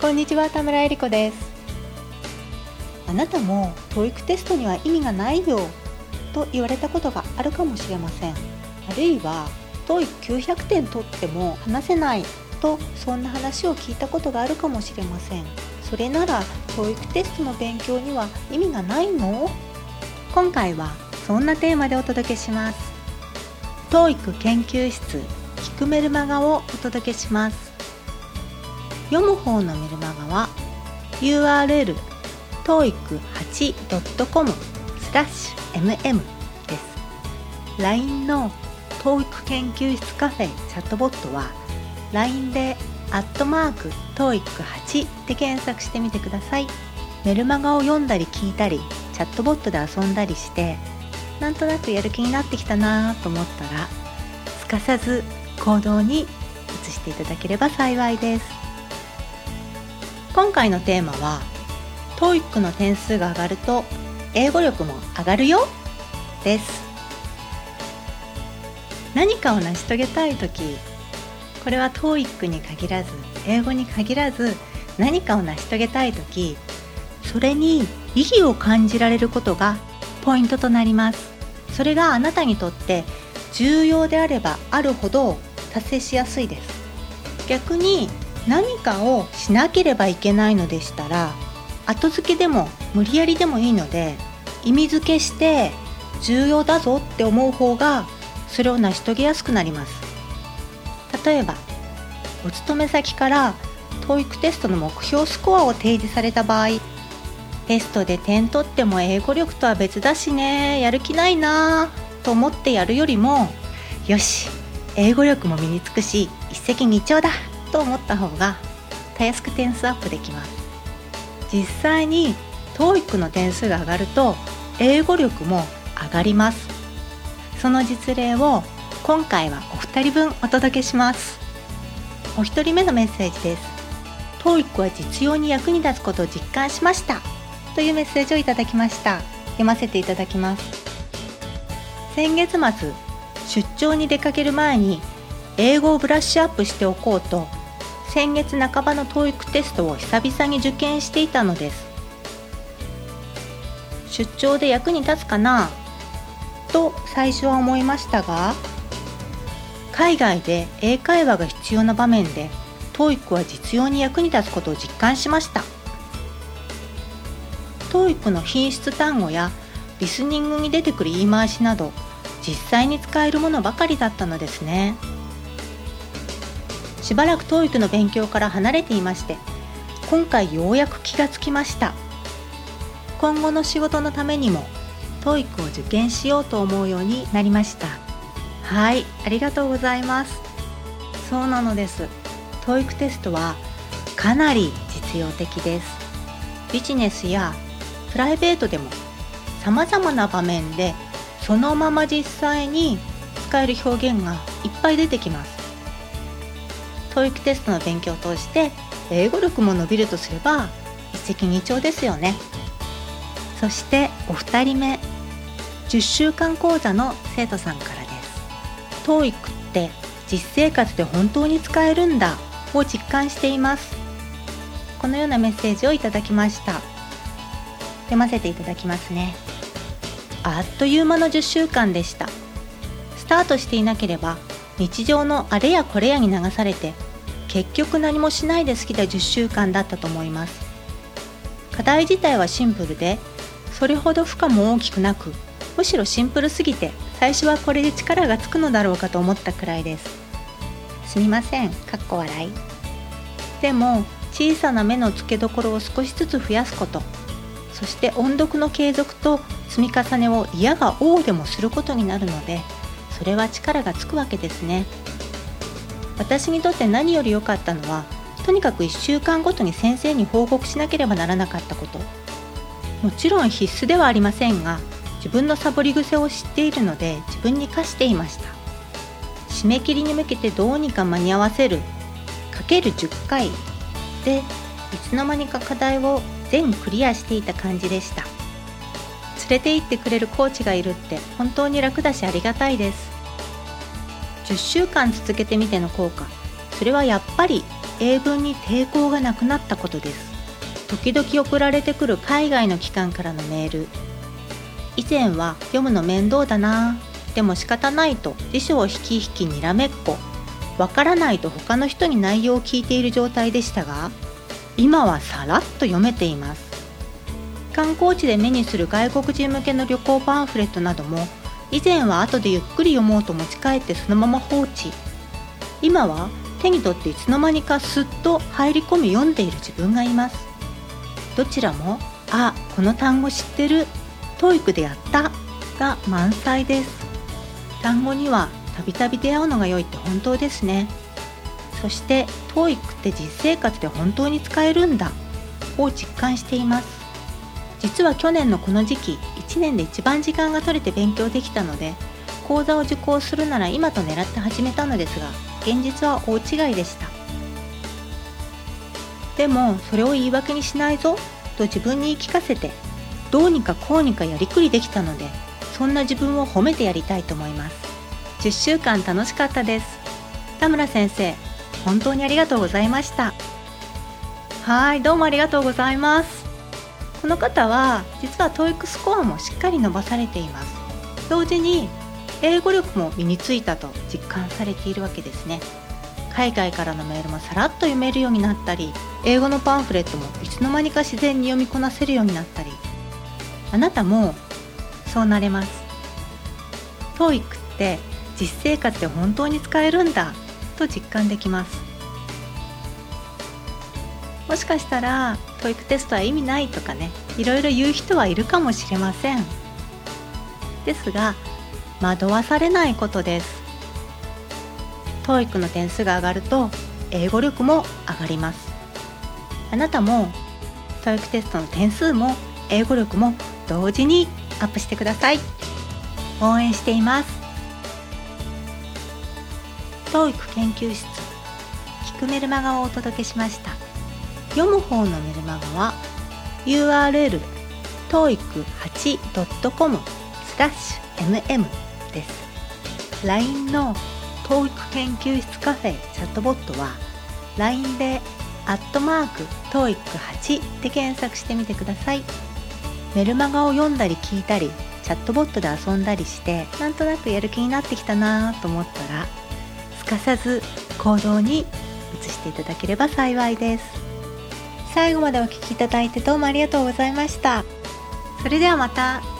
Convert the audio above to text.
こんにちは田村えり子です。あなたも TOEIC テストには意味がないよ。と言われたことがあるかもしれません。あるいは TOEIC900 点取っても話せない。とそんな話を聞いたことがあるかもしれません。それなら TOEIC テストの勉強には意味がないの？今回はそんなテーマでお届けします。TOEIC 研究室聞くメルマガをお届けします。読む方のメルマガは URL toeic8.com スラッシュ mm です。LINE の TOEIC 研究室カフェチャットボットは LINE でアットマーク TOEIC8 で検索してみてください。メルマガを読んだり聞いたりチャットボットで遊んだりしてなんとなくやる気になってきたなと思ったらすかさず行動に移していただければ幸いです。今回のテーマは TOEIC の点数が上がると英語力も上がるよ？です。何かを成し遂げたい時これは TOEIC に限らず英語に限らず何かを成し遂げたい時それに意義を感じられることがポイントとなります。それがあなたにとって重要であればあるほど達成しやすいです。逆に何かをしなければいけないのでしたら後付けでも無理やりでもいいので意味付けして重要だぞって思う方がそれを成し遂げやすくなります。例えばお勤め先から TOEIC テストの目標スコアを提示された場合テストで点取っても英語力とは別だしねやる気ないなと思ってやるよりもよし英語力も身につくし一石二鳥だと思った方がたやすく点数アップできます。実際に TOEIC の点数が上がると英語力も上がります。その実例を今回はお二人分お届けします。お一人目のメッセージです。TOEIC は実用に役に立つことを実感しました。というメッセージをいただきました。読ませていただきます。先月末出張に出かける前に英語をブラッシュアップしておこうと先月半ばの TOEIC テストを久々に受験していたのです。出張で役に立つかな？と最初は思いましたが海外で英会話が必要な場面で TOEIC は実用に役に立つことを実感しました。TOEIC の品質単語やリスニングに出てくる言い回しなど実際に使えるものばかりだったのですね。しばらく TOEIC の勉強から離れていまして今回ようやく気がつきました。今後の仕事のためにも TOEIC を受験しようと思うようになりました。はいありがとうございます。そうなのです。TOEIC テストはかなり実用的です。ビジネスやプライベートでも様々な場面でそのまま実際に使える表現がいっぱい出てきます。TOEIC テストの勉強を通して英語力も伸びるとすれば一石二鳥ですよね。そしてお二人目10週間講座の生徒さんからです。TOEIC って実生活で本当に使えるんだを実感しています。このようなメッセージをいただきました。読ませていただきますね。あっという間の10週間でした。スタートしていなければ日常のあれやこれやに流されて結局何もしないで過ぎた10週間だったと思います。課題自体はシンプルでそれほど負荷も大きくなくむしろシンプルすぎて最初はこれで力がつくのだろうかと思ったくらいです。すみませんかっこ笑い。でも小さな目の付けどころを少しずつ増やすことそして音読の継続と積み重ねを嫌が応でもすることになるのでそれは力がつくわけですね。私にとって何より良かったのはとにかく1週間ごとに先生に報告しなければならなかったこと。もちろん必須ではありませんが自分のサボり癖を知っているので自分に課していました。締め切りに向けてどうにか間に合わせる。かける10回。でいつの間にか課題を全クリアしていた感じでした。連れて行ってくれるコーチがいるって本当に楽だしありがたいです。10週間続けてみての効果。それはやっぱり英文に抵抗がなくなったことです。時々送られてくる海外の機関からのメール。以前は読むの面倒だな。でも仕方ないと。辞書を引き引きにらめっこ。わからないと他の人に内容を聞いている状態でしたが。今はさらっと読めています。観光地で目にする外国人向けの旅行パンフレットなども以前は後でゆっくり読もうと持ち帰ってそのまま放置。今は手に取っていつの間にかすっと入り込み読んでいる自分がいます。どちらも「あこの単語知ってる」「TOEIC でやった」が満載です。単語にはたびたび出会うのが良いって本当ですね。そして TOEIC って実生活で本当に使えるんだ。を実感しています。実は去年のこの時期1年で一番時間が取れて勉強できたので講座を受講するなら今と狙って始めたのですが現実は大違いでした。でもそれを言い訳にしないぞと自分に言い聞かせてどうにかこうにかやりくりできたのでそんな自分を褒めてやりたいと思います。10週間楽しかったです。田村先生本当にありがとうございました。はいどうもありがとうございます。この方は実は TOEIC スコアもしっかり伸ばされています。同時に英語力も身についたと実感されているわけですね。海外からのメールもさらっと読めるようになったり英語のパンフレットもいつの間にか自然に読みこなせるようになったり。あなたもそうなれます。TOEIC って実生活で本当に使えるんだと実感できます。もしかしたら TOEIC テストは意味ないとかねいろいろ言う人はいるかもしれません。ですが惑わされないことです。教育の点数が上がると英語力も上がります。あなたも TOEIC テストの点数も英語力も同時にアップしてください。応援しています。TOEIC 研究室聞くメルマガをお届けしました。読む方のメルマガは URL toeic8.com スラッシュ mm です。LINE の TOEIC 研究室カフェチャットボットは LINE でアットマーク TOEIC8 で検索してみてください。メルマガを読んだり聞いたりチャットボットで遊んだりしてなんとなくやる気になってきたなと思ったらすかさず行動に移していただければ幸いです。最後までお聴きいただいてどうもありがとうございました。それではまた。